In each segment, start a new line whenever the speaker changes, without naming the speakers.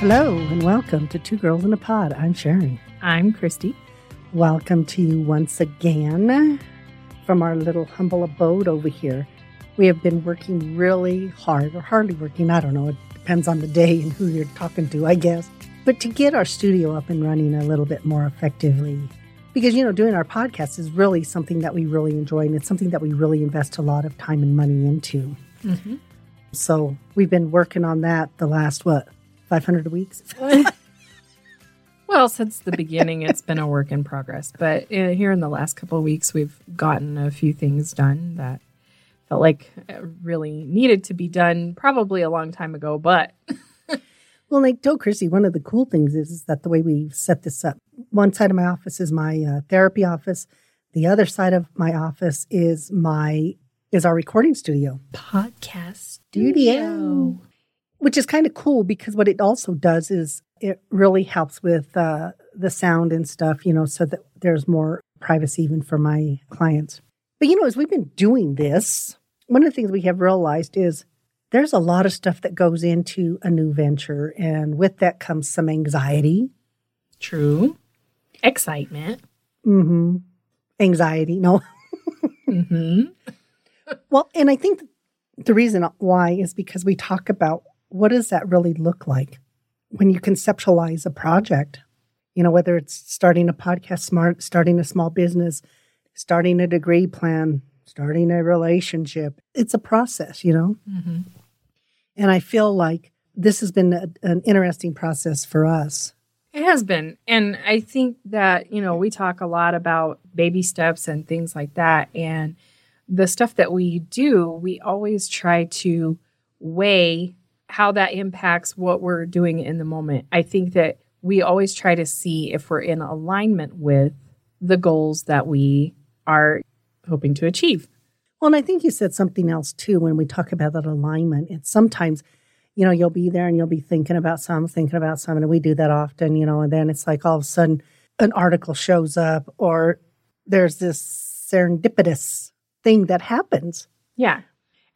Hello and welcome to Two Girls in a Pod. I'm Sharon.
I'm Christy.
Welcome to you once again from our little humble abode over here. We have been working really hard, or hardly working, I don't know, it depends on the day and who you're talking to, I guess. But to get our studio up and running a little bit more effectively. Because, you know, doing our podcast is really something that we really enjoy and it's something that we really invest a lot of time and money into.
Mm-hmm.
So we've been working on that the last, what, 500 weeks?
well, since the beginning, it's been a work in progress. But uh, here in the last couple of weeks, we've gotten a few things done that felt like uh, really needed to be done probably a long time ago. But
well, like told Chrissy, one of the cool things is, is that the way we set this up, one side of my office is my uh, therapy office. The other side of my office is my is our recording studio.
Podcast
studio. Which is kind of cool because what it also does is it really helps with uh, the sound and stuff, you know, so that there's more privacy even for my clients. But, you know, as we've been doing this, one of the things we have realized is there's a lot of stuff that goes into a new venture. And with that comes some anxiety.
True. Excitement.
Mm hmm. Anxiety. No.
mm hmm.
Well, and I think the reason why is because we talk about what does that really look like when you conceptualize a project, you know, whether it's starting a podcast, smart, starting a small business, starting a degree plan, starting a relationship. It's a process, you know?
Mm-hmm.
And I feel like this has been a, an interesting process for us.
It has been. And I think that, you know, we talk a lot about baby steps and things like that. And the stuff that we do, we always try to weigh how that impacts what we're doing in the moment. I think that we always try to see if we're in alignment with the goals that we are hoping to achieve.
Well, and I think you said something else too when we talk about that alignment. It's sometimes, you know, you'll be there and you'll be thinking about some, thinking about some, and we do that often, you know, and then it's like all of a sudden an article shows up or there's this serendipitous thing that happens.
Yeah.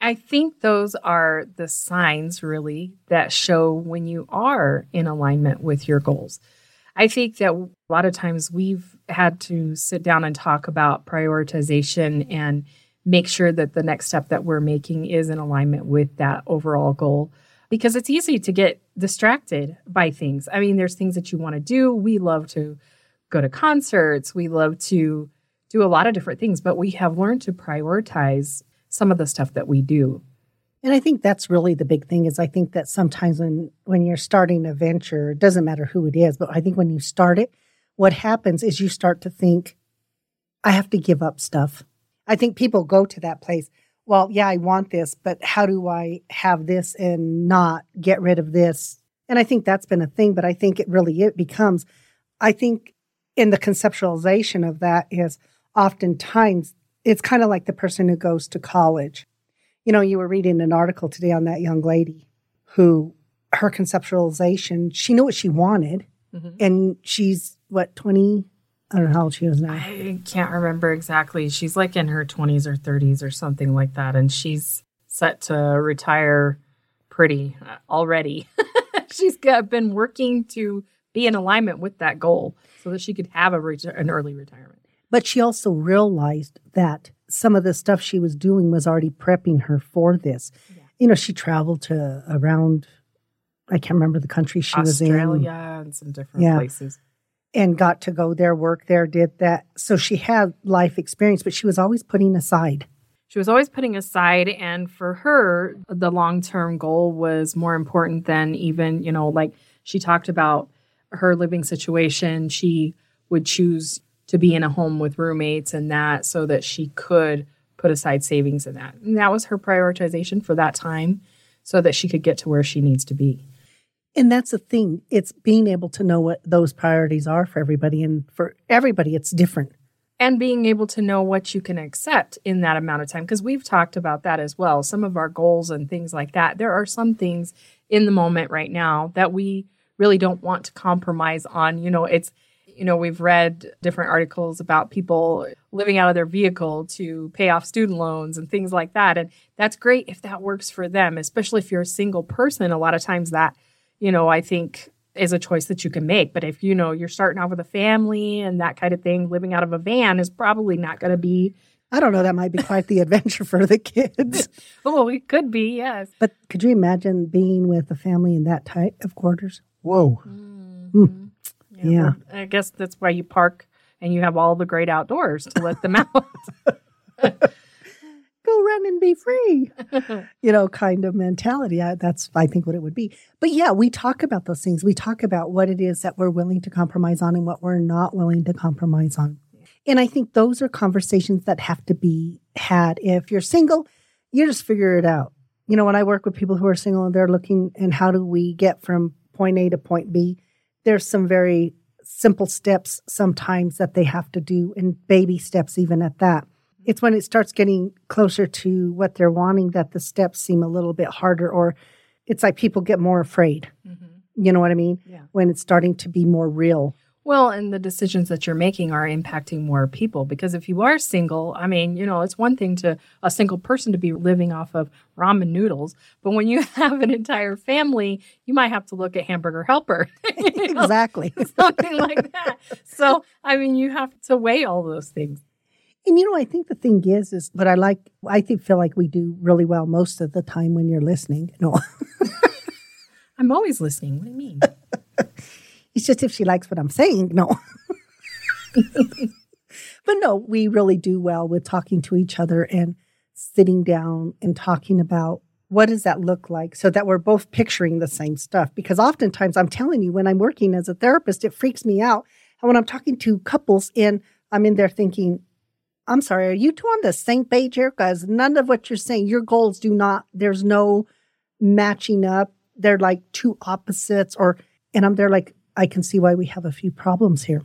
I think those are the signs really that show when you are in alignment with your goals. I think that a lot of times we've had to sit down and talk about prioritization and make sure that the next step that we're making is in alignment with that overall goal because it's easy to get distracted by things. I mean, there's things that you want to do. We love to go to concerts, we love to do a lot of different things, but we have learned to prioritize some of the stuff that we do.
And I think that's really the big thing is I think that sometimes when when you're starting a venture, it doesn't matter who it is, but I think when you start it, what happens is you start to think I have to give up stuff. I think people go to that place, well, yeah, I want this, but how do I have this and not get rid of this? And I think that's been a thing, but I think it really it becomes I think in the conceptualization of that is oftentimes it's kind of like the person who goes to college. You know, you were reading an article today on that young lady who her conceptualization, she knew what she wanted. Mm-hmm. And she's what, 20? I don't know how old she is now.
I can't remember exactly. She's like in her 20s or 30s or something like that. And she's set to retire pretty uh, already. she's been working to be in alignment with that goal so that she could have a an early retirement.
But she also realized that some of the stuff she was doing was already prepping her for this. Yeah. You know, she traveled to around, I can't remember the country she
Australia
was in.
Australia and some different yeah. places.
And got to go there, work there, did that. So she had life experience, but she was always putting aside.
She was always putting aside. And for her, the long term goal was more important than even, you know, like she talked about her living situation. She would choose to be in a home with roommates and that so that she could put aside savings in that. And that was her prioritization for that time so that she could get to where she needs to be.
And that's the thing. It's being able to know what those priorities are for everybody. And for everybody, it's different.
And being able to know what you can accept in that amount of time. Because we've talked about that as well. Some of our goals and things like that. There are some things in the moment right now that we really don't want to compromise on. You know, it's you know, we've read different articles about people living out of their vehicle to pay off student loans and things like that. And that's great if that works for them, especially if you're a single person. A lot of times that, you know, I think is a choice that you can make. But if you know you're starting out with a family and that kind of thing, living out of a van is probably not going to be.
I don't know. That might be quite the adventure for the kids.
oh, it could be, yes.
But could you imagine being with a family in that type of quarters? Whoa.
Mm-hmm. Mm. Yeah. I guess that's why you park and you have all the great outdoors to let them out.
Go run and be free, you know, kind of mentality. I, that's, I think, what it would be. But yeah, we talk about those things. We talk about what it is that we're willing to compromise on and what we're not willing to compromise on. And I think those are conversations that have to be had. If you're single, you just figure it out. You know, when I work with people who are single and they're looking and how do we get from point A to point B, there's some very simple steps sometimes that they have to do and baby steps even at that it's when it starts getting closer to what they're wanting that the steps seem a little bit harder or it's like people get more afraid mm-hmm. you know what i mean
yeah.
when it's starting to be more real
well and the decisions that you're making are impacting more people because if you are single i mean you know it's one thing to a single person to be living off of ramen noodles but when you have an entire family you might have to look at hamburger helper
you know? exactly
something like that so i mean you have to weigh all those things
and you know, I think the thing is, is but I like, I think feel like we do really well most of the time when you're listening. No,
I'm always listening. What do you mean?
It's just if she likes what I'm saying. No, but no, we really do well with talking to each other and sitting down and talking about what does that look like so that we're both picturing the same stuff. Because oftentimes, I'm telling you, when I'm working as a therapist, it freaks me out. And when I'm talking to couples and I'm in there thinking, I'm sorry, are you two on the same page here? Because none of what you're saying, your goals do not, there's no matching up. They're like two opposites, or, and I'm there like, I can see why we have a few problems here.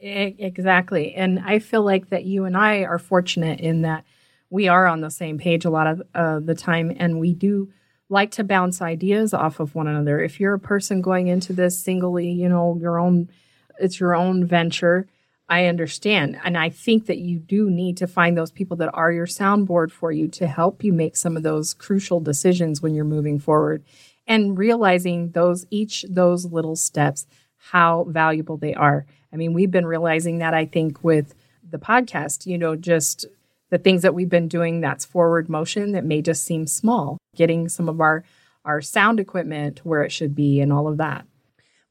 Exactly. And I feel like that you and I are fortunate in that we are on the same page a lot of uh, the time, and we do like to bounce ideas off of one another. If you're a person going into this singly, you know, your own, it's your own venture I understand. And I think that you do need to find those people that are your soundboard for you to help you make some of those crucial decisions when you're moving forward and realizing those each those little steps how valuable they are. I mean, we've been realizing that I think with the podcast, you know, just the things that we've been doing that's forward motion that may just seem small, getting some of our our sound equipment where it should be and all of that.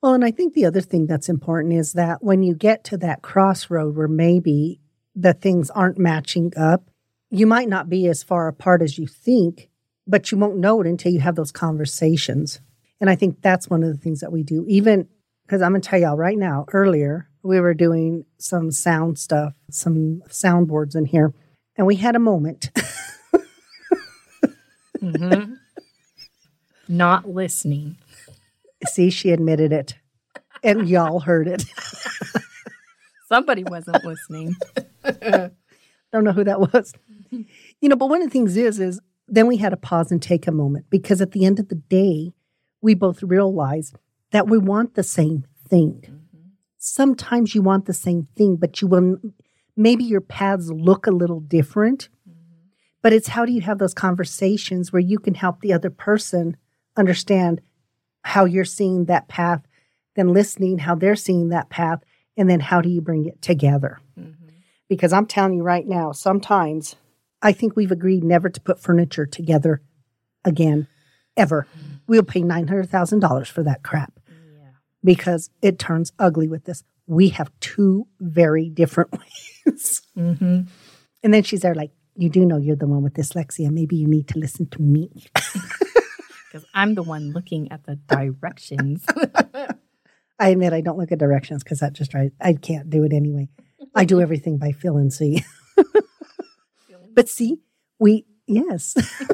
Well, and I think the other thing that's important is that when you get to that crossroad where maybe the things aren't matching up, you might not be as far apart as you think, but you won't know it until you have those conversations. And I think that's one of the things that we do, even because I'm going to tell y'all right now, earlier, we were doing some sound stuff, some soundboards in here, and we had a moment.
mm-hmm. Not listening.
See, she admitted it, and y'all heard it.
Somebody wasn't listening.
I don't know who that was. You know, but one of the things is, is then we had to pause and take a moment because at the end of the day, we both realized that we want the same thing. Mm-hmm. Sometimes you want the same thing, but you will maybe your paths look a little different. Mm-hmm. But it's how do you have those conversations where you can help the other person understand how you're seeing that path, then listening how they're seeing that path, and then how do you bring it together? Mm-hmm. Because I'm telling you right now, sometimes I think we've agreed never to put furniture together again, ever. We'll pay $900,000 for that crap yeah. because it turns ugly with this. We have two very different ways. Mm-hmm. And then she's there, like, you do know you're the one with dyslexia. Maybe you need to listen to me.
because I'm the one looking at the directions.
I admit I don't look at directions because that just I, I can't do it anyway. I do everything by feel and see. But see, we yes.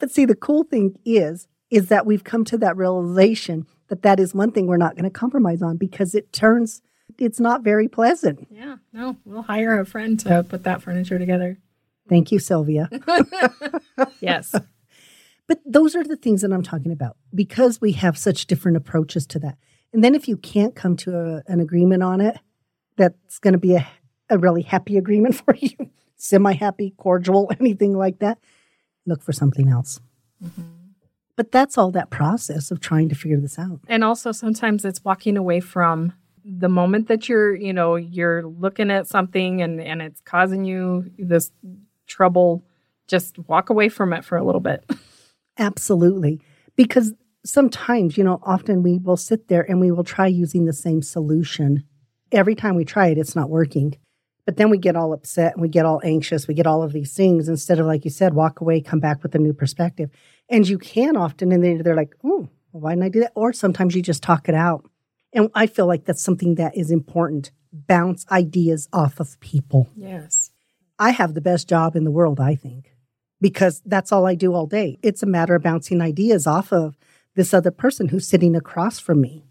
but see, the cool thing is is that we've come to that realization that that is one thing we're not going to compromise on because it turns it's not very pleasant.
Yeah, no, we'll hire a friend to put that furniture together.
Thank you, Sylvia.
yes.
But those are the things that I'm talking about because we have such different approaches to that. And then if you can't come to a, an agreement on it, that's going to be a, a really happy agreement for you, semi happy, cordial, anything like that, look for something else. Mm-hmm. But that's all that process of trying to figure this out.
And also sometimes it's walking away from the moment that you're, you know, you're looking at something and and it's causing you this trouble, just walk away from it for a little bit.
Absolutely. Because sometimes, you know, often we will sit there and we will try using the same solution. Every time we try it, it's not working. But then we get all upset and we get all anxious. We get all of these things instead of, like you said, walk away, come back with a new perspective. And you can often, and then they're like, oh, well, why didn't I do that? Or sometimes you just talk it out. And I feel like that's something that is important. Bounce ideas off of people.
Yes.
I have the best job in the world, I think, because that's all I do all day. It's a matter of bouncing ideas off of this other person who's sitting across from me.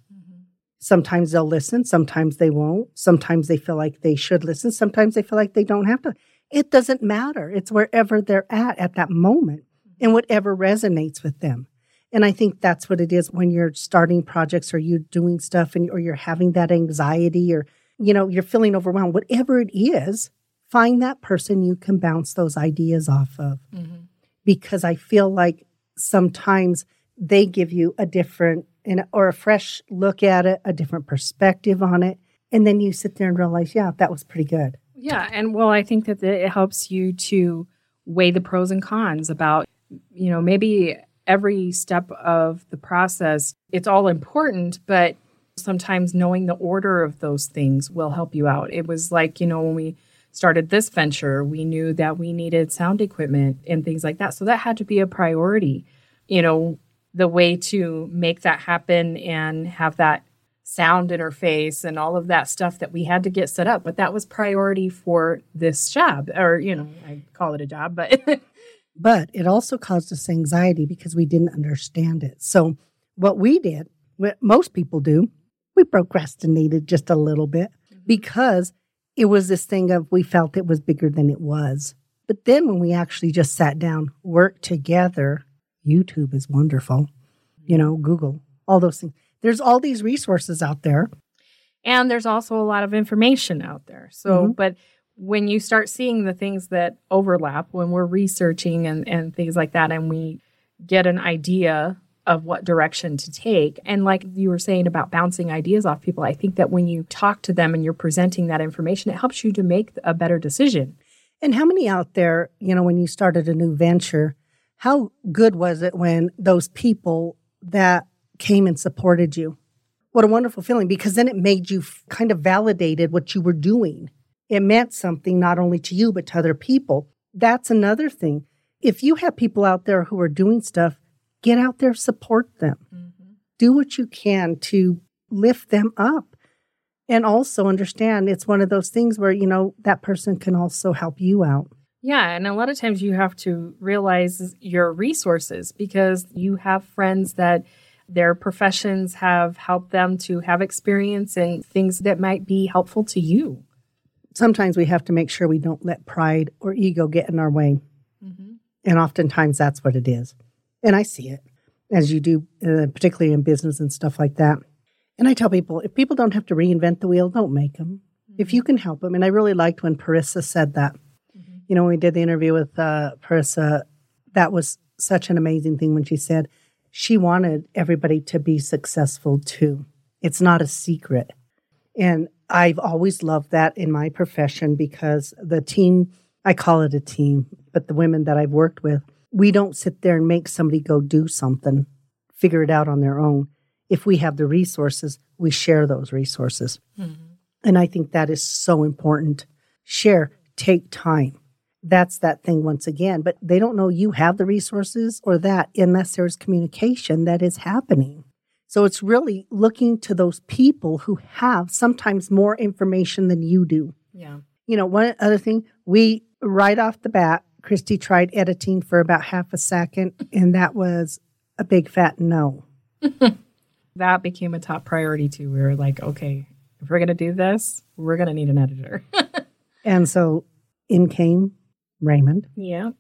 Sometimes they'll listen, sometimes they won't. Sometimes they feel like they should listen, sometimes they feel like they don't have to. It doesn't matter. It's wherever they're at at that moment and mm-hmm. whatever resonates with them. And I think that's what it is when you're starting projects or you're doing stuff and or you're having that anxiety or you know, you're feeling overwhelmed, whatever it is, find that person you can bounce those ideas off of. Mm-hmm. Because I feel like sometimes they give you a different and or a fresh look at it, a different perspective on it. And then you sit there and realize, yeah, that was pretty good.
Yeah. And well, I think that it helps you to weigh the pros and cons about, you know, maybe every step of the process, it's all important, but sometimes knowing the order of those things will help you out. It was like, you know, when we started this venture, we knew that we needed sound equipment and things like that. So that had to be a priority. You know, the way to make that happen and have that sound interface and all of that stuff that we had to get set up. But that was priority for this job, or, you know, I call it a job, but.
but it also caused us anxiety because we didn't understand it. So, what we did, what most people do, we procrastinated just a little bit mm-hmm. because it was this thing of we felt it was bigger than it was. But then when we actually just sat down, worked together, YouTube is wonderful. You know, Google, all those things. There's all these resources out there.
And there's also a lot of information out there. So, mm-hmm. but when you start seeing the things that overlap when we're researching and, and things like that, and we get an idea of what direction to take. And like you were saying about bouncing ideas off people, I think that when you talk to them and you're presenting that information, it helps you to make a better decision.
And how many out there, you know, when you started a new venture, how good was it when those people that came and supported you? What a wonderful feeling because then it made you kind of validated what you were doing. It meant something not only to you, but to other people. That's another thing. If you have people out there who are doing stuff, get out there, support them. Mm-hmm. Do what you can to lift them up. And also understand it's one of those things where, you know, that person can also help you out.
Yeah, and a lot of times you have to realize your resources because you have friends that their professions have helped them to have experience and things that might be helpful to you.
Sometimes we have to make sure we don't let pride or ego get in our way. Mm-hmm. And oftentimes that's what it is. And I see it as you do, uh, particularly in business and stuff like that. And I tell people if people don't have to reinvent the wheel, don't make them. Mm-hmm. If you can help them. And I really liked when Parissa said that you know, when we did the interview with uh, Parissa, that was such an amazing thing when she said she wanted everybody to be successful too. It's not a secret. And I've always loved that in my profession because the team, I call it a team, but the women that I've worked with, we don't sit there and make somebody go do something, figure it out on their own. If we have the resources, we share those resources. Mm-hmm. And I think that is so important. Share, take time that's that thing once again. But they don't know you have the resources or that unless there's communication that is happening. So it's really looking to those people who have sometimes more information than you do.
Yeah.
You know, one other thing, we right off the bat, Christy tried editing for about half a second, and that was a big fat no.
that became a top priority too. We were like, okay, if we're going to do this, we're going to need an editor.
and so in came Raymond.
Yeah.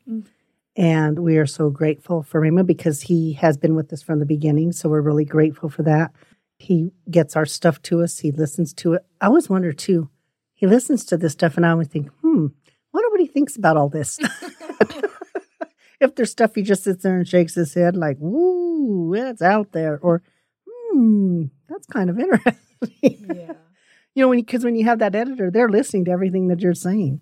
And we are so grateful for Raymond because he has been with us from the beginning. So we're really grateful for that. He gets our stuff to us, he listens to it. I always wonder too, he listens to this stuff, and I always think, hmm, wonder what he thinks about all this. if there's stuff he just sits there and shakes his head like, woo, ooh, that's out there, or hmm, that's kind of interesting.
Yeah.
you know, when because when you have that editor, they're listening to everything that you're saying.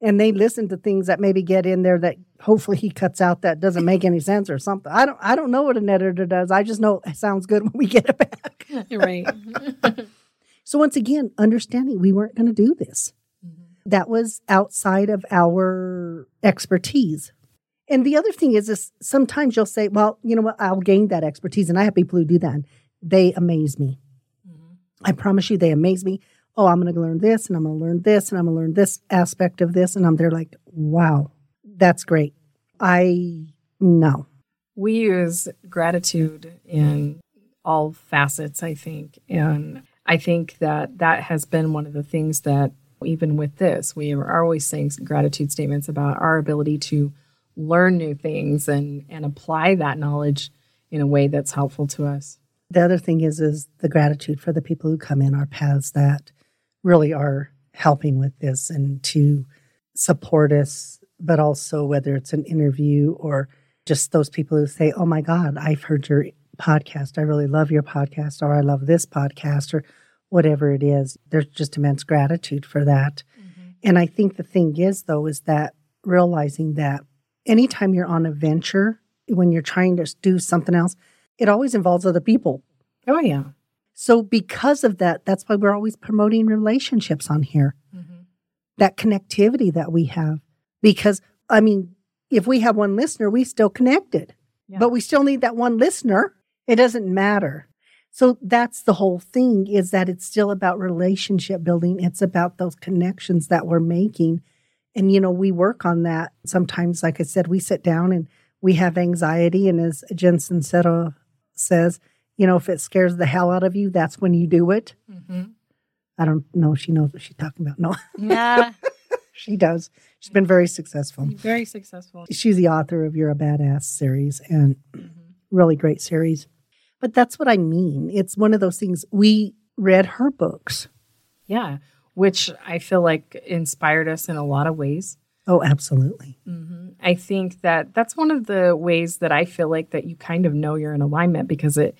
And they listen to things that maybe get in there that hopefully he cuts out that doesn't make any sense or something. I don't I don't know what an editor does. I just know it sounds good when we get it back.
right.
So once again, understanding we weren't going to do this. Mm-hmm. That was outside of our expertise. And the other thing is, is sometimes you'll say, well, you know what, I'll gain that expertise. And I have people who do that. They amaze me. Mm-hmm. I promise you, they amaze me. Oh, I'm going to learn this and I'm going to learn this and I'm going to learn this aspect of this. And I'm there like, wow, that's great. I know.
we use gratitude in all facets i think and i think that that has been one of the things that even with this we are always saying gratitude statements about our ability to learn new things and and apply that knowledge in a way that's helpful to us
The other thing is is the gratitude for the people who come in our paths that really are helping with this and to support us, but also whether it's an interview or just those people who say, Oh my God, I've heard your podcast. I really love your podcast, or I love this podcast, or whatever it is. There's just immense gratitude for that. Mm-hmm. And I think the thing is, though, is that realizing that anytime you're on a venture, when you're trying to do something else, it always involves other people.
oh yeah
So, because of that, that's why we're always promoting relationships on here, mm-hmm. that connectivity that we have. Because, I mean, if we have one listener, we still connected,
Yeah.
but we still need that one listener. It doesn't matter. So, that's the whole thing is that it's still about relationship building. It's about those connections that we're making. And, you know, we work on that. Sometimes, like I said, we sit down and we have anxiety. And as Jen Sincero uh, says, you know, if it scares the hell out of you, that's when you do it. Mm-hmm. I don't know if she knows what she's talking about. No,
yeah
she does. She's been very successful.
very successful
She's the author of You're a Badass series and mm-hmm. really great series. But that's what I mean. It's one of those things. We read her books.
yeah which i feel like inspired us in a lot of ways
Oh, absolutely. Mm-hmm.
I think that that's one of the ways that I feel like that you kind of know you're in alignment because it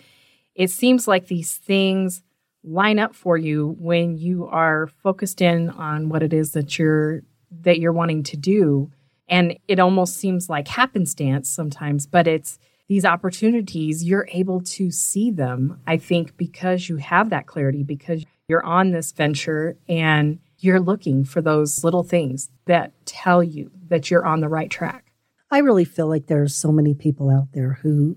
it seems like these things line up for you when you are focused in on what it is that you're that you're wanting to do and it almost seems like happenstance sometimes but it's these opportunities you're able to see them I think because you have that clarity because you're on this venture and you're looking for those little things that tell you that you're on the right track.
I really feel like there's so many people out there who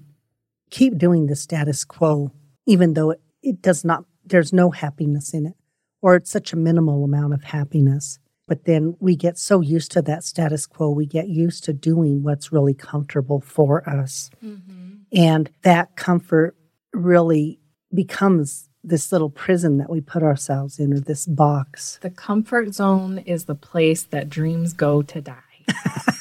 keep doing the status quo, even though it, it does not, there's no happiness in it, or it's such a minimal amount of happiness. But then we get so used to that status quo, we get used to doing what's really comfortable for us. Mm-hmm. And that comfort really becomes this little prison that we put ourselves in, or this box.
The comfort zone is the place that dreams go to die.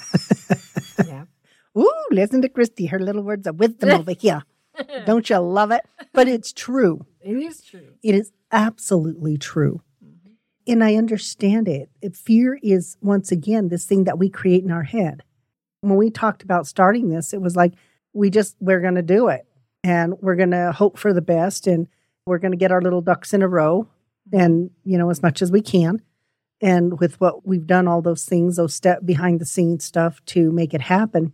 Ooh, listen to Christy, her little words of wisdom over here. Don't you love it? But it's true.
It is true.
It is absolutely true. Mm-hmm. And I understand it. Fear is, once again, this thing that we create in our head. When we talked about starting this, it was like, we just, we're going to do it. And we're going to hope for the best. And we're going to get our little ducks in a row mm-hmm. and, you know, as much as we can. And with what we've done, all those things, those step behind the scenes stuff to make it happen.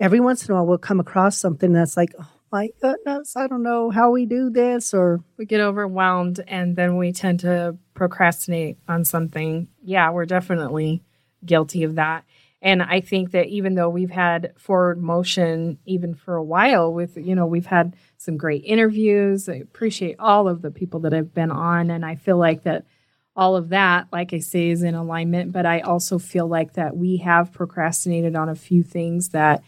Every once in a while, we'll come across something that's like, oh my goodness, I don't know how we do this or
We get overwhelmed and then we tend to procrastinate on something. Yeah, we're definitely guilty of that. And I think that even though we've had forward motion even for a while with, you know, we've had some great interviews. I appreciate all of the people that have been on. And I feel like that all of that, like I say, is in alignment. But I also feel like that we have procrastinated on a few things that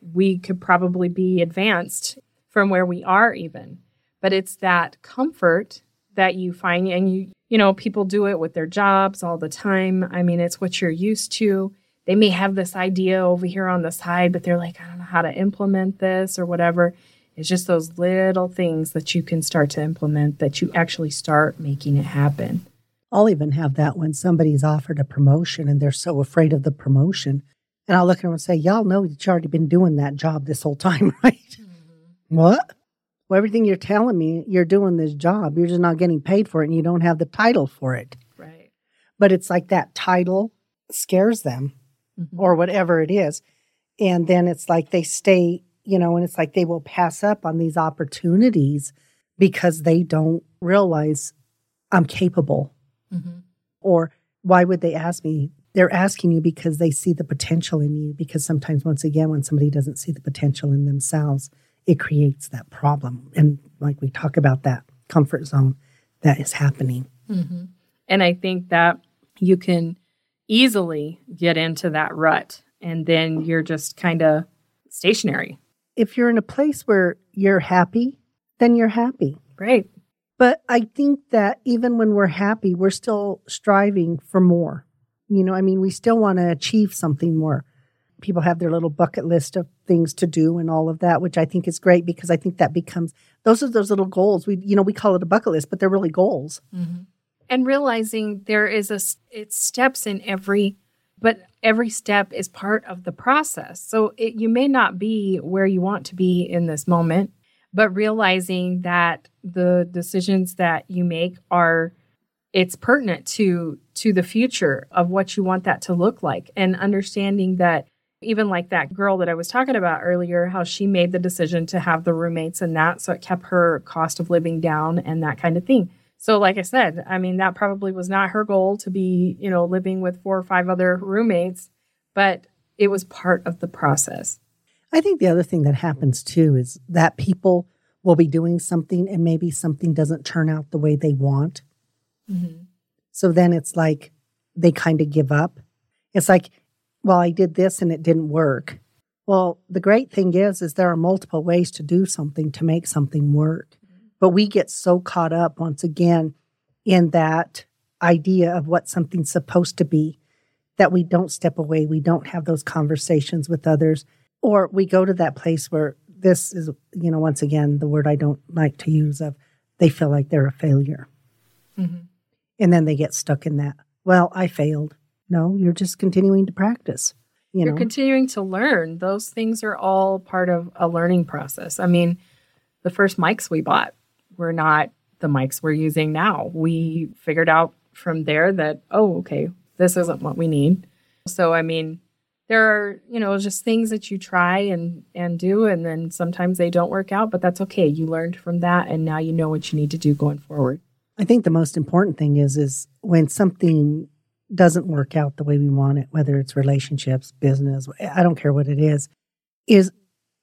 we could probably be advanced from where we are even. But it's that comfort that you find and you you know, people do it with their jobs all the time. I mean, it's what you're used to. They may have this idea over here on the side, but they're like, I don't know how to implement this or whatever. It's just those little things that you can start to implement that you actually start making it happen.
I'll even have that when somebody's offered a promotion and they're so afraid of the promotion. And I'll look at them and say, Y'all know that you've already been doing that job this whole time, right? What? Well, everything you're telling me, you're doing this job. You're just not getting paid for it and you don't have the title for it.
Right.
But it's like that title scares them
Mhm.
or whatever it is. And then it's like they stay, you know, and it's like they will pass up on these opportunities because they don't realize I'm capable.
Mhm.
Or why would they ask me? They're asking you because they see the potential in you. Because sometimes, once again, when somebody doesn't see the potential in themselves, it creates that problem. And like we talk about that comfort zone that is happening.
hmm And I think that you can easily get into that rut and then you're just kind of stationary.
If you're in a place where you're happy, then you're happy.
Right.
But I think that even when we're happy, we're still striving for more. You know, I mean, we still want to achieve something more. People have their little bucket list of things to do and all of that, which I think is great because I think that becomes those are those little goals. We, you know, we call it a bucket list, but they're really goals. Mm-hmm.
And realizing there is a, it's steps in every but every step is part of the process. So it, you may not be where you want to be in this moment, but realizing that the decisions that you make are it's pertinent to to the future of what you want that to look like and understanding that even like that girl that I was talking about earlier how she made the decision to have the roommates and that so it kept her cost of living down and that kind of thing. So like I said, I mean that probably was not her goal to be, you know, living with four or five other roommates, but it was part of the process.
I think the other thing that happens too is that people will be doing something and maybe something doesn't turn out the way they want. So then it's like they kind of give up. It's like, well, I did this and it didn't work. Well, the great thing is is there are multiple ways to do something to make something work. But we get so caught up once again in that idea of what something's supposed to be that we don't step away, we don't have those conversations with others or we go to that place where this is, you know, once again, the word I don't like to use of they feel like they're a failure.
Mhm.
And then they get stuck in that. Well, I failed. No, you're just continuing to practice. You
You're
know,
continuing to learn. Those things are all part of a learning process. I mean, the first mics we bought were not the mics we're using now. We figured out from there that, oh, okay, this isn't what we need. So, I mean, there are, you know, just things that you try and and do and then sometimes they don't work out, but that's okay. You learned from that and now you know what you need to do going forward.
I think the most important thing is is when something doesn't work out the way we want it, whether it's relationships, business, I don't care what it is, is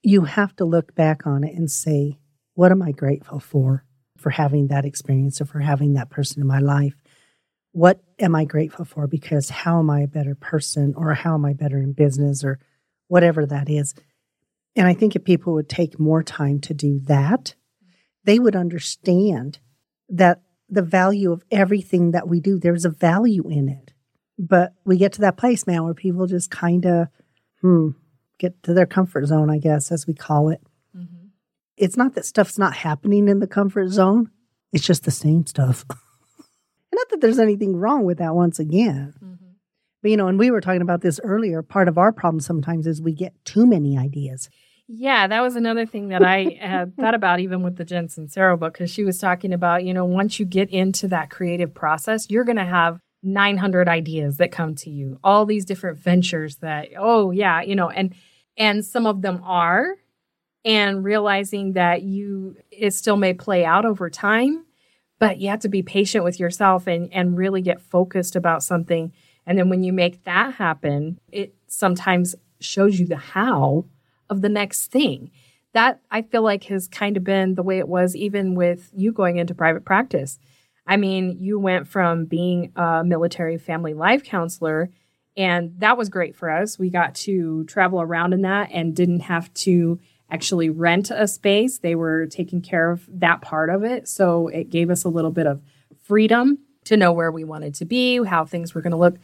you have to look back on it and say, what am I grateful for for having that experience or for having that person in my life? What am I grateful for? Because how am I a better person or how am I better in business or whatever that is? And I think if people would take more time to do that, they would understand that the value of everything that we do, there's a value in it. But we get to that place now where people just kind of, hmm, get to their comfort zone, I guess, as we call it. It's not that stuff's not happening in the comfort zone, it's just the same stuff. And not that there's anything wrong with that, once again. But, you know, and we were talking about this earlier. Part of our problem sometimes is we get too many ideas.
Yeah, that was another thing that I had uh, thought about even with the Jen Sincero book because she was talking about, you know, once you get into that creative process, you're going to have 900 ideas that come to you, all these different ventures that, oh, yeah, you know, and and some of them are and realizing that you it still may play out over time, but you have to be patient with yourself and and really get focused about something. And then when you make that happen, it sometimes shows you the how of the next thing. That I feel like has kind of been the way it was even with you going into private practice. I mean, you went from being a military family life counselor, and that was great for us. We got to travel around in that and didn't have to actually rent a space. They were taking care of that part of it. So it gave us a little bit of freedom to know where we wanted to be, how things were going to look.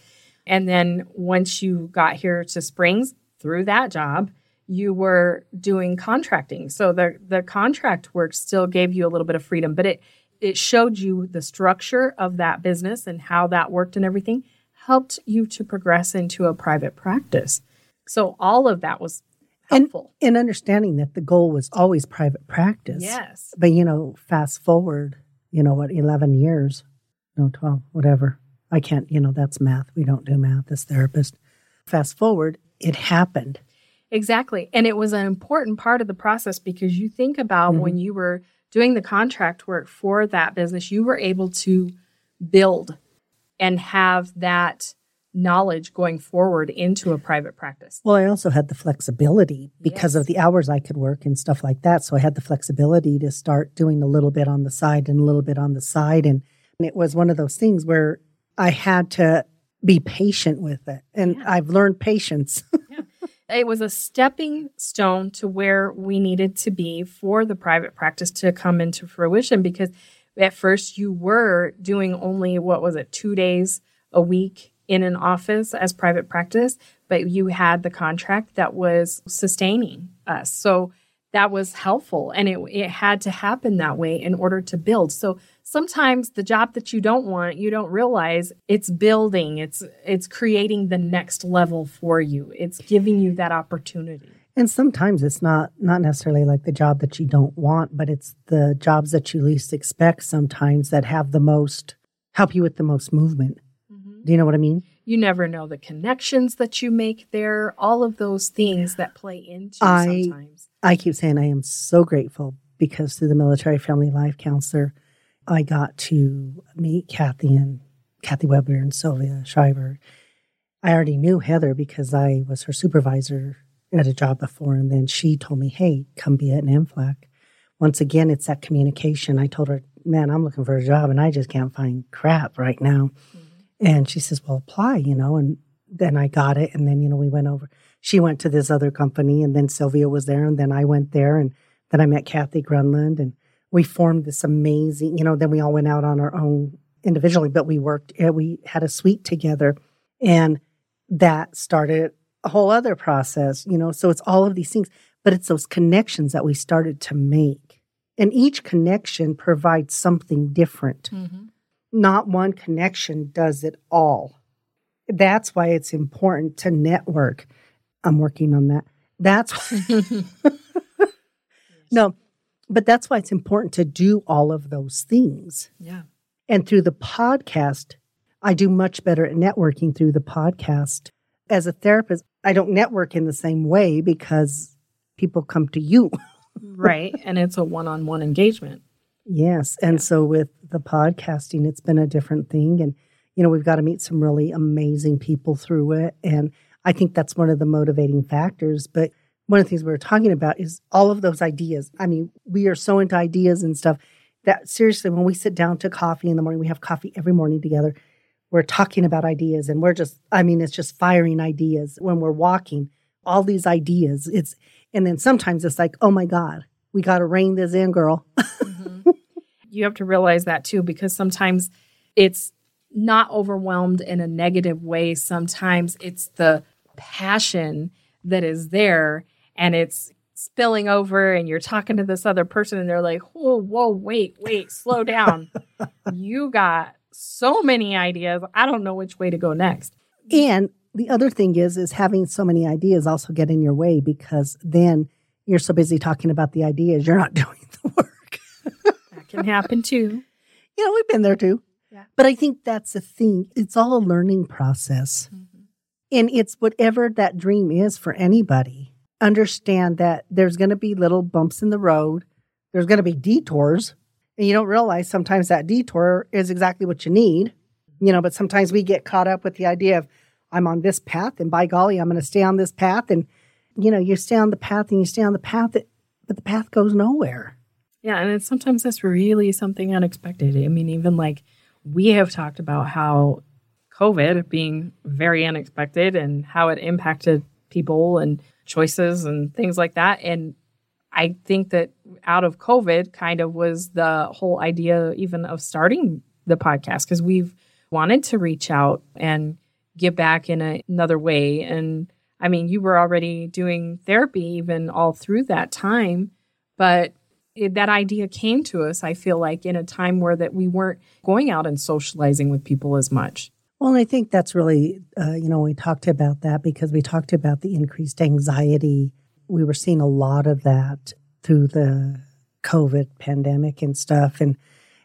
And then once you got here to Springs through that job, you were doing contracting. So the the contract work still gave you a little bit of freedom, but it it showed you the structure of that business and how that worked and everything helped you to progress into a private practice. So all of that was helpful.
And, and understanding that the goal was always private practice.
yes.
But, you know, fast forward, you know, what, 11 years? No, 12, whatever. I can't, you know, that's math. We don't do math as therapists. Fast forward, it happened.
Exactly. And it was an important part of the process because you think about
Mhm.
when you were doing the contract work for that business, you were able to build and have that knowledge going forward into a private practice.
Well, I also had the flexibility because
Yes.
of the hours I could work and stuff like that. So I had the flexibility to start doing a little bit on the side and a little bit on the side. And, and it was one of those things where I had to be patient with it. And
Yeah.
I've learned patience.
It was a stepping stone to where we needed to be for the private practice to come into fruition because at first you were doing only what was it 2 days a week in an office as private practice but you had the contract that was sustaining us. So that was helpful and it, it had to happen that way in order to build. So sometimes the job that you don't want you don't realize it's building it's it's creating the next level for you. It's giving you that opportunity.
And sometimes it's not not necessarily like the job that you don't want, but it's the jobs that you least expect sometimes that have the most help you with the most movement. Mm-hmm. Do you know what I mean?
you never know the connections that you make there. All of those things that play into
I-
sometimes.
I keep saying I am so grateful because through the military family life counselor, I got to meet Kathy and Kathy Weber and Sylvia Schreiber. I already knew Heather because I was her supervisor at a job before, and then she told me, "Hey, come be at NAMFLAC." Once again, it's that communication. I told her, "Man, I'm looking for a job, and I just can't find crap right now." Mm-hmm. And she says, Well, apply, you know. And then I got it. And then, you know, we went over. She went to this other company, and then Sylvia was there. And then I went there. And then I met Kathy Grunland. And we formed this amazing, you know, then we all went out on our own individually, but we worked, uh, we had a suite together. And that started a whole other process, you know. So it's all of these things, but it's those connections that we started to make. And each connection provides something different not one connection does it all. That's why it's important to network. I'm working on that. That's no, but that's why it's important to do all of those things.
yeah
And through the podcast, I do much better at networking through the podcast. As a therapist, I don't network in the same way because people come to you.
right and it's a one-on-one engagement
Yes. And
Yeah.
so with the podcasting, it's been a different thing. And, you know, we've got to meet some really amazing people through it. And I think that's one of the motivating factors. But one of the things we were talking about is all of those ideas. I mean, we are so into ideas and stuff that seriously, when we sit down to coffee in the morning, we have coffee every morning together. We're talking about ideas and we're just, I mean, it's just firing ideas when we're walking, all these ideas. It's, and then sometimes it's like, oh my God, we got to rein this in, girl. Mm-hmm.
you have to realize that too because sometimes it's not overwhelmed in a negative way sometimes it's the passion that is there and it's spilling over and you're talking to this other person and they're like whoa whoa wait wait slow down you got so many ideas i don't know which way to go next
And the other thing is, is having so many ideas also get in your way because then you're so busy talking about the ideas, you're not doing the work.
that can happen too
You know, we've been there too.
Yeah.
But I think that's the thing. It's all a learning process. Mm-hmm. And it's whatever that dream is for anybody. Understand that there's going to be little bumps in the road. There's going to be detours. And you don't realize sometimes that detour is exactly what you need. You know, but sometimes we get caught up with the idea of, I'm on this path, and by golly, I'm going to stay on this path. And, you know, you stay on the path and you stay on the path, but the path goes nowhere.
Yeah, and sometimes that's really something unexpected. I mean, even like we have talked about how COVID being very unexpected and how it impacted people and choices and things like that. And I think that out of COVID kind of was the whole idea even of starting the podcast because we've wanted to reach out and give back in a, another way. And I mean, you were already doing therapy even all through that time, but it, that idea came to us, I feel like, in a time where that we weren't going out and socializing with people as much.
Well, and I think that's really, uh, you know, we talked about that because we talked about the increased anxiety we were seeing a lot of that through the COVID pandemic and stuff. And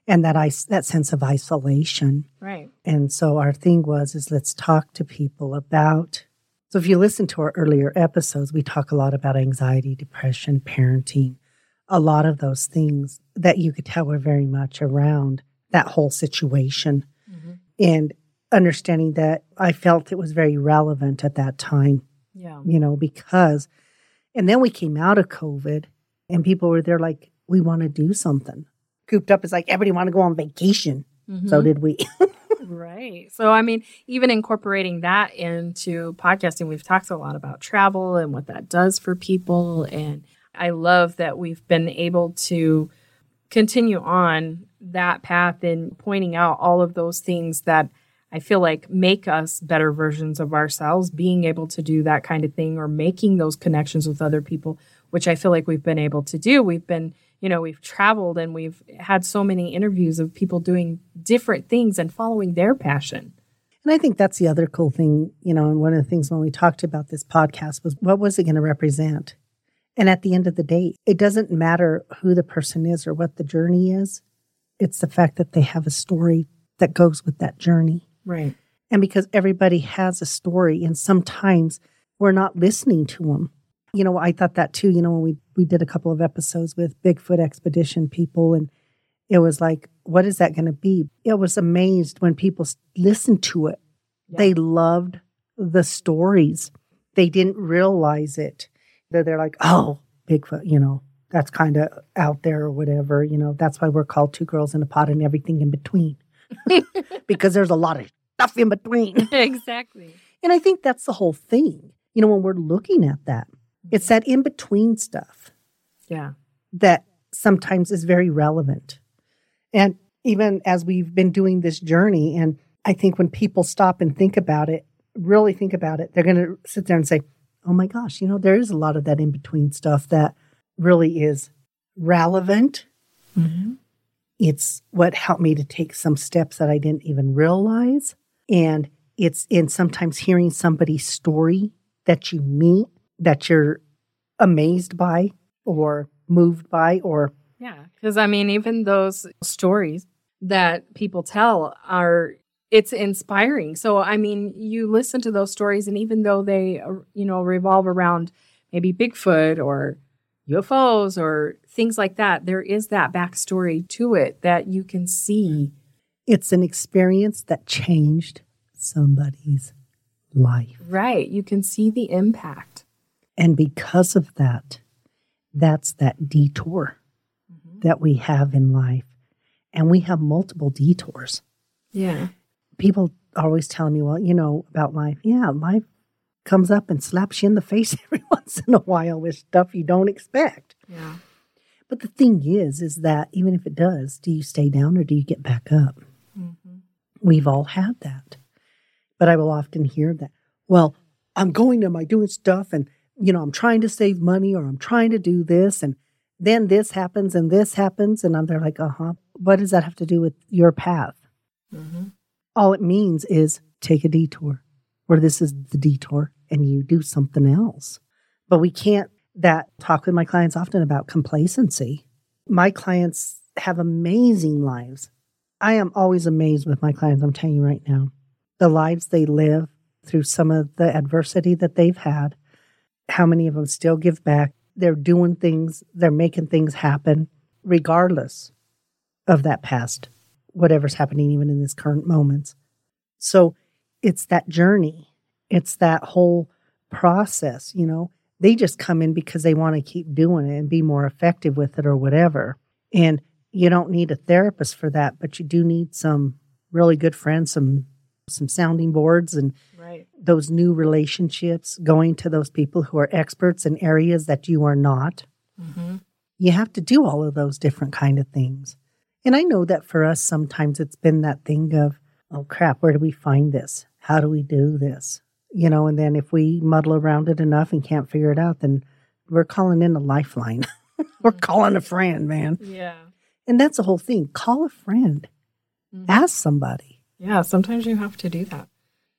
and that I that sense of isolation.
Right.
And so our thing was is let's talk to people about so if you listen to our earlier episodes, we talk a lot about anxiety, depression, parenting, a lot of those things that you could tell were very much around that whole situation. Mm-hmm. And understanding that I felt it was very relevant at that time.
Yeah.
You know, because and then we came out of COVID and people were there like, we want to do something cooped up. It's like everybody want to go on vacation. Mm-hmm. So did we.
right. So, I mean, even incorporating that into podcasting, we've talked a lot about travel and what that does for people. And I love that we've been able to continue on that path in pointing out all of those things that I feel like make us better versions of ourselves, being able to do that kind of thing or making those connections with other people, which I feel like we've been able to do. We've been you know, we've traveled and we've had so many interviews of people doing different things and following their passion.
And I think that's the other cool thing, you know, and one of the things when we talked about this podcast was what was it going to represent? And at the end of the day, it doesn't matter who the person is or what the journey is. It's the fact that they have a story that goes with that journey.
Right.
And because everybody has a story, and sometimes we're not listening to them you know, I thought that too. You know, when we we did a couple of episodes with Bigfoot expedition people, and it was like, what is that going to be? It was amazed when people listened to it. Yeah. They loved the stories. They didn't realize it. That they're like, oh, Bigfoot, you know, that's kind of out there or whatever. You know, that's why we're called two girls in a pod and everything in between, because there's a lot of stuff in between.
exactly.
And I think that's the whole thing. You know, when we're looking at that, it's that in between stuff.
Yeah.
That sometimes is very relevant. And even as we've been doing this journey, and I think when people stop and think about it, really think about it, they're going to sit there and say, oh my gosh, you know, there is a lot of that in between stuff that really is relevant. Mm-hmm. It's what helped me to take some steps that I didn't even realize. And it's in sometimes hearing somebody's story that you meet that you're amazed by or moved by or
yeah because i mean even those stories that people tell are it's inspiring. So i mean you listen to those stories and even though they you know revolve around maybe bigfoot or ufos or things like that there is that backstory to it that you can see
it's an experience that changed somebody's life
right you can see the impact
and because of that, that's that detour mm-hmm. that we have in life. And we have multiple detours.
Yeah.
People always tell me, well, you know, about life. Yeah, life comes up and slaps you in the face every once in a while with stuff you don't expect.
Yeah.
But the thing is, is that even if it does, do you stay down or do you get back up? We've all had that. But I will often hear that, well, I'm going to my doing stuff and you know, I'm trying to save money or I'm trying to do this and then this happens and this happens. And I'm there like, uh huh. What does that have to do with your path? Mm-hmm. All it means is take a detour where this is the detour and you do something else. But we can't that talk with my clients often about complacency. My clients have amazing lives. I am always amazed with my clients, I'm telling you right now. The lives they live through some of the adversity that they've had how many of them still give back? They're doing things, they're making things happen, regardless of that past, whatever's happening, even in this current moments. So it's that journey, it's that whole process, you know. They just come in because they want to keep doing it and be more effective with it or whatever. And you don't need a therapist for that, but you do need some really good friends, some some sounding boards and
right.
those new relationships, going to those people who are experts in areas that you are not. Mm-hmm. You have to do all of those different kind of things. And I know that for us, sometimes it's been that thing of, oh crap, where do we find this? How do we do this? You know, and then if we muddle around it enough and can't figure it out, then we're calling in a lifeline. we're mm-hmm. calling a friend, man.
Yeah.
And that's the whole thing. Call a friend. Mm-hmm. Ask somebody.
Yeah, sometimes you have to do that.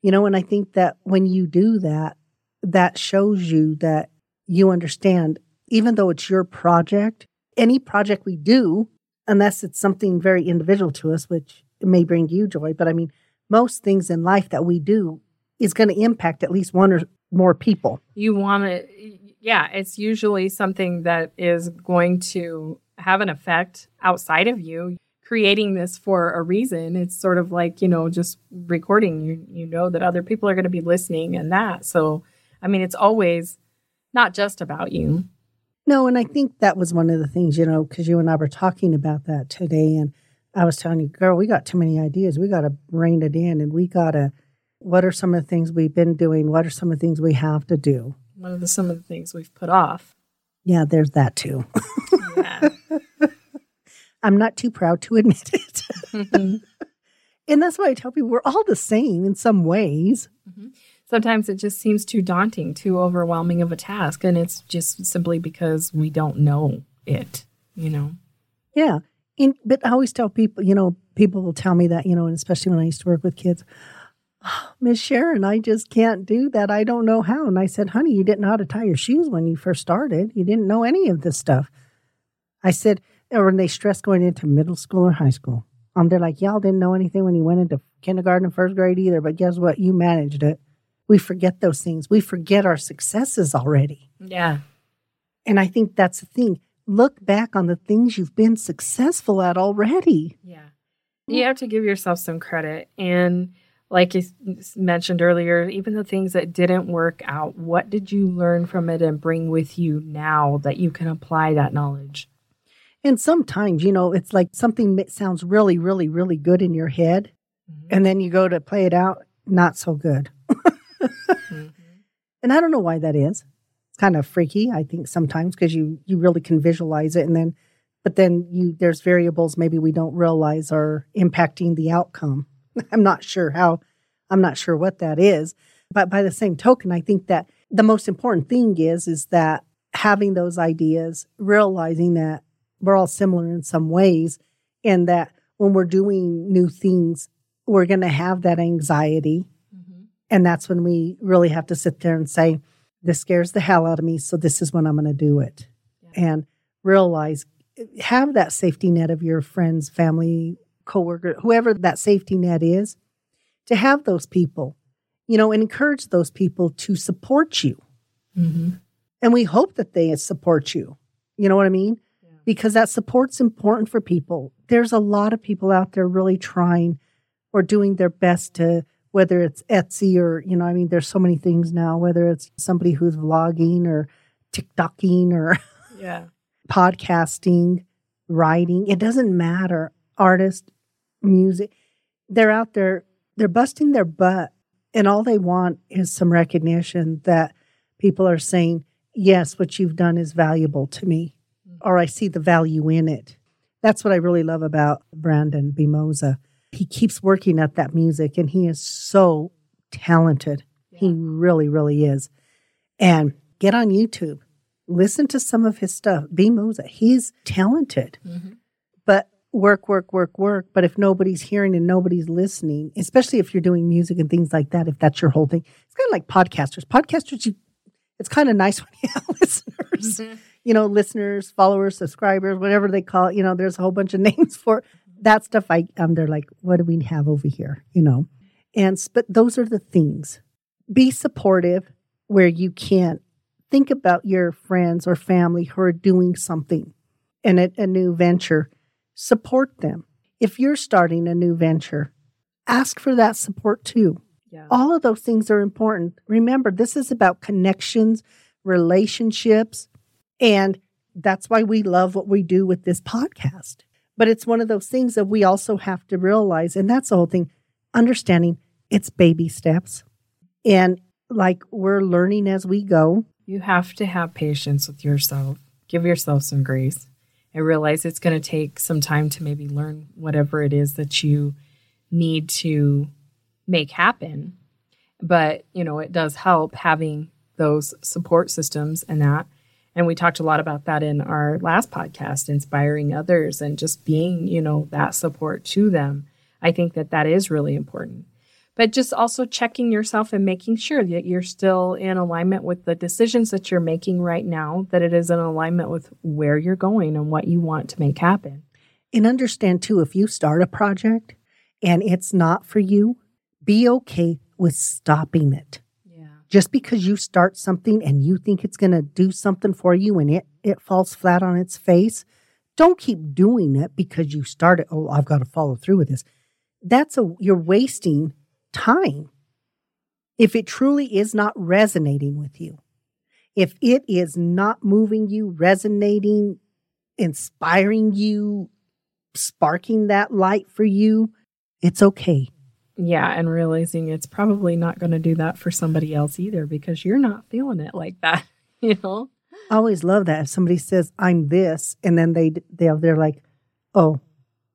You know, and I think that when you do that, that shows you that you understand, even though it's your project, any project we do, unless it's something very individual to us, which may bring you joy, but I mean, most things in life that we do is going to impact at least one or more people.
You want to, yeah, it's usually something that is going to have an effect outside of you. Creating this for a reason. It's sort of like, you know, just recording. You you know that other people are going to be listening and that. So, I mean, it's always not just about you.
No, and I think that was one of the things, you know, because you and I were talking about that today. And I was telling you, girl, we got too many ideas. We got to rein it in and we got to, what are some of the things we've been doing? What are some of the things we have to do?
What are the some of the things we've put off.
Yeah, there's that too. I'm not too proud to admit it. Mm-hmm. and that's why I tell people we're all the same in some ways.
Mm-hmm. Sometimes it just seems too daunting, too overwhelming of a task. And it's just simply because we don't know it, you know?
Yeah. And, but I always tell people, you know, people will tell me that, you know, and especially when I used to work with kids, oh, Miss Sharon, I just can't do that. I don't know how. And I said, honey, you didn't know how to tie your shoes when you first started. You didn't know any of this stuff. I said, or when they stress going into middle school or high school. Um, they're like, y'all didn't know anything when you went into kindergarten and first grade either, but guess what? You managed it. We forget those things. We forget our successes already.
Yeah.
And I think that's the thing. Look back on the things you've been successful at already.
Yeah. You have to give yourself some credit. And like you mentioned earlier, even the things that didn't work out, what did you learn from it and bring with you now that you can apply that knowledge?
And sometimes, you know, it's like something that sounds really, really, really good in your head. Mm-hmm. And then you go to play it out, not so good. mm-hmm. And I don't know why that is. It's kind of freaky, I think, sometimes because you you really can visualize it and then but then you there's variables maybe we don't realize are impacting the outcome. I'm not sure how I'm not sure what that is. But by the same token, I think that the most important thing is is that having those ideas, realizing that we're all similar in some ways, in that when we're doing new things, we're going to have that anxiety. Mm-hmm. And that's when we really have to sit there and say, This scares the hell out of me. So this is when I'm going to do it. Yeah. And realize, have that safety net of your friends, family, coworker, whoever that safety net is, to have those people, you know, and encourage those people to support you. Mm-hmm. And we hope that they support you. You know what I mean? Because that support's important for people. There's a lot of people out there really trying or doing their best to whether it's Etsy or, you know, I mean, there's so many things now, whether it's somebody who's vlogging or TikToking or
yeah.
podcasting, writing, it doesn't matter. Artist, music, they're out there, they're busting their butt, and all they want is some recognition that people are saying, yes, what you've done is valuable to me or I see the value in it. That's what I really love about Brandon Bimoza. He keeps working at that music and he is so talented. Yeah. He really, really is. And get on YouTube, listen to some of his stuff. Bimoza, he's talented. Mm-hmm. But work, work, work, work. But if nobody's hearing and nobody's listening, especially if you're doing music and things like that, if that's your whole thing, it's kind of like podcasters. Podcasters, you, it's kind of nice when you have listeners. Mm-hmm you know, listeners, followers, subscribers, whatever they call it. You know, there's a whole bunch of names for that stuff. I um, they're like, what do we have over here? You know, and but those are the things. Be supportive where you can. Think about your friends or family who are doing something in a, a new venture. Support them. If you're starting a new venture, ask for that support too. Yeah. All of those things are important. Remember, this is about connections, relationships, and that's why we love what we do with this podcast. But it's one of those things that we also have to realize, and that's the whole thing understanding it's baby steps. And like we're learning as we go.
You have to have patience with yourself, give yourself some grace, and realize it's going to take some time to maybe learn whatever it is that you need to make happen. But, you know, it does help having those support systems and that and we talked a lot about that in our last podcast, inspiring others and just being, you know, that support to them. I think that that is really important. but just also checking yourself and making sure that you're still in alignment with the decisions that you're making right now, that it is in alignment with where you're going and what you want to make happen.
And understand too, if you start a project and it's not for you, be okay with stopping it. Just because you start something and you think it's going to do something for you and it, it falls flat on its face, don't keep doing it because you started, oh, I've got to follow through with this. That's a, you're wasting time. If it truly is not resonating with you, if it is not moving you, resonating, inspiring you, sparking that light for you, it's okay.
Yeah, and realizing it's probably not going to do that for somebody else either because you're not feeling it like that, you know?
I always love that if somebody says I'm this, and then they they they're like, oh,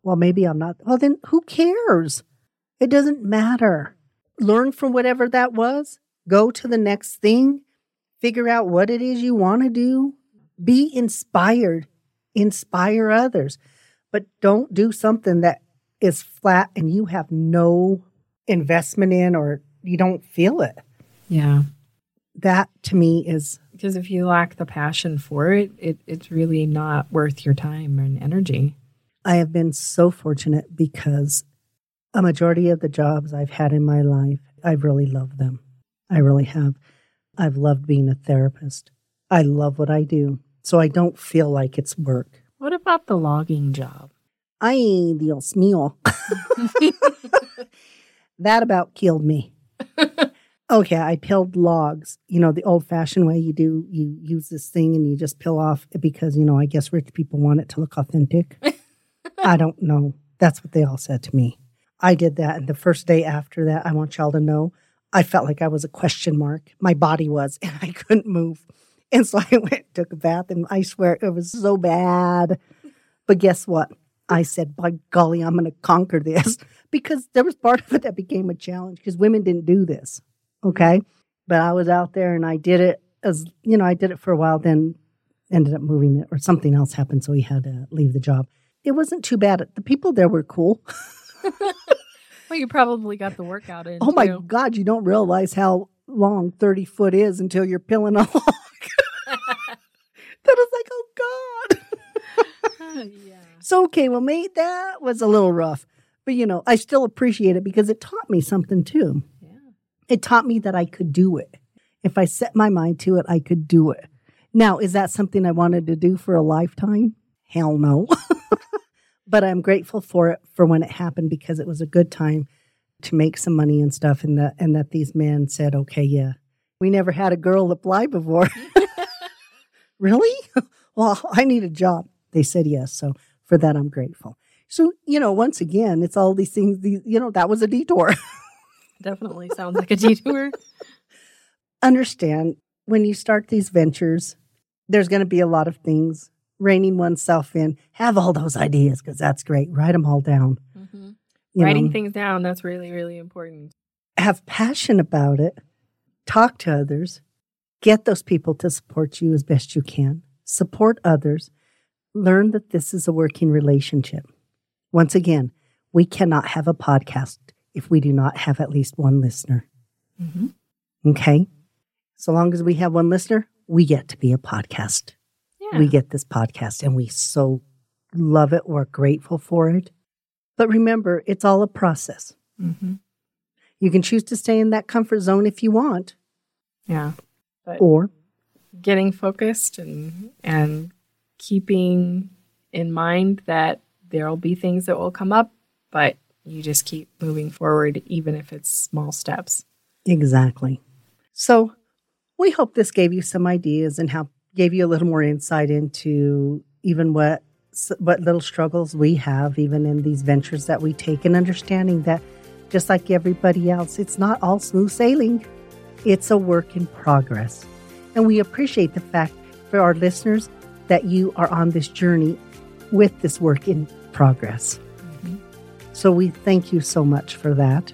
well maybe I'm not. Well then who cares? It doesn't matter. Learn from whatever that was. Go to the next thing. Figure out what it is you want to do. Be inspired. Inspire others, but don't do something that is flat and you have no investment in or you don't feel it.
Yeah.
That to me is
because if you lack the passion for it, it it's really not worth your time and energy.
I have been so fortunate because a majority of the jobs I've had in my life, I've really loved them. I really have. I've loved being a therapist. I love what I do. So I don't feel like it's work.
What about the logging job?
Ay, Dios mío. that about killed me. okay, I peeled logs. You know, the old fashioned way you do, you use this thing and you just peel off because, you know, I guess rich people want it to look authentic. I don't know. That's what they all said to me. I did that. And the first day after that, I want y'all to know, I felt like I was a question mark. My body was, and I couldn't move. And so I went, took a bath, and I swear it was so bad. But guess what? I said, by golly, I'm going to conquer this because there was part of it that became a challenge because women didn't do this. Okay. But I was out there and I did it as, you know, I did it for a while, then ended up moving it or something else happened. So he had to leave the job. It wasn't too bad. The people there were cool.
well, you probably got the workout in.
Oh my
too.
God, you don't realize how long 30 foot is until you're peeling a log. that was like, oh God.
yeah.
So, okay, well, mate, that was a little rough. But, you know, I still appreciate it because it taught me something too.
Yeah.
It taught me that I could do it. If I set my mind to it, I could do it. Now, is that something I wanted to do for a lifetime? Hell no. but I'm grateful for it for when it happened because it was a good time to make some money and stuff and that and that these men said, "Okay, yeah. We never had a girl apply before." really? well, I need a job. They said yes. So for that I'm grateful. So, you know, once again, it's all these things, these, you know, that was a detour.
Definitely sounds like a detour.
Understand when you start these ventures, there's going to be a lot of things reining oneself in. Have all those ideas because that's great. Write them all down.
Mm-hmm. Writing
know,
things down, that's really, really important.
have passion about it. Talk to others. Get those people to support you as best you can. Support others. Learn that this is a working relationship. Once again, we cannot have a podcast if we do not have at least one listener.
Mm-hmm.
Okay. So long as we have one listener, we get to be a podcast.
Yeah.
We get this podcast and we so love it. We're grateful for it. But remember, it's all a process.
mm-hmm.
You can choose to stay in that comfort zone if you want,
Yeah. But
or
getting focused and and keeping in mind that there'll be things that will come up, but you just keep moving forward even if it's small steps.
exactly. So we hope this gave you some ideas and how gave you a little more insight into even what what little struggles we have even in these ventures that we take and understanding that just like everybody else it's not all smooth sailing it's a work in progress and we appreciate the fact for our listeners that you are on this journey with this work in progress. Mm-hmm. So we thank you so much for that.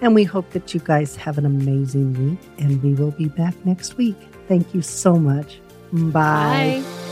And we hope that you guys have an amazing week and we will be back next week. Thank you so much. Bye.
Bye.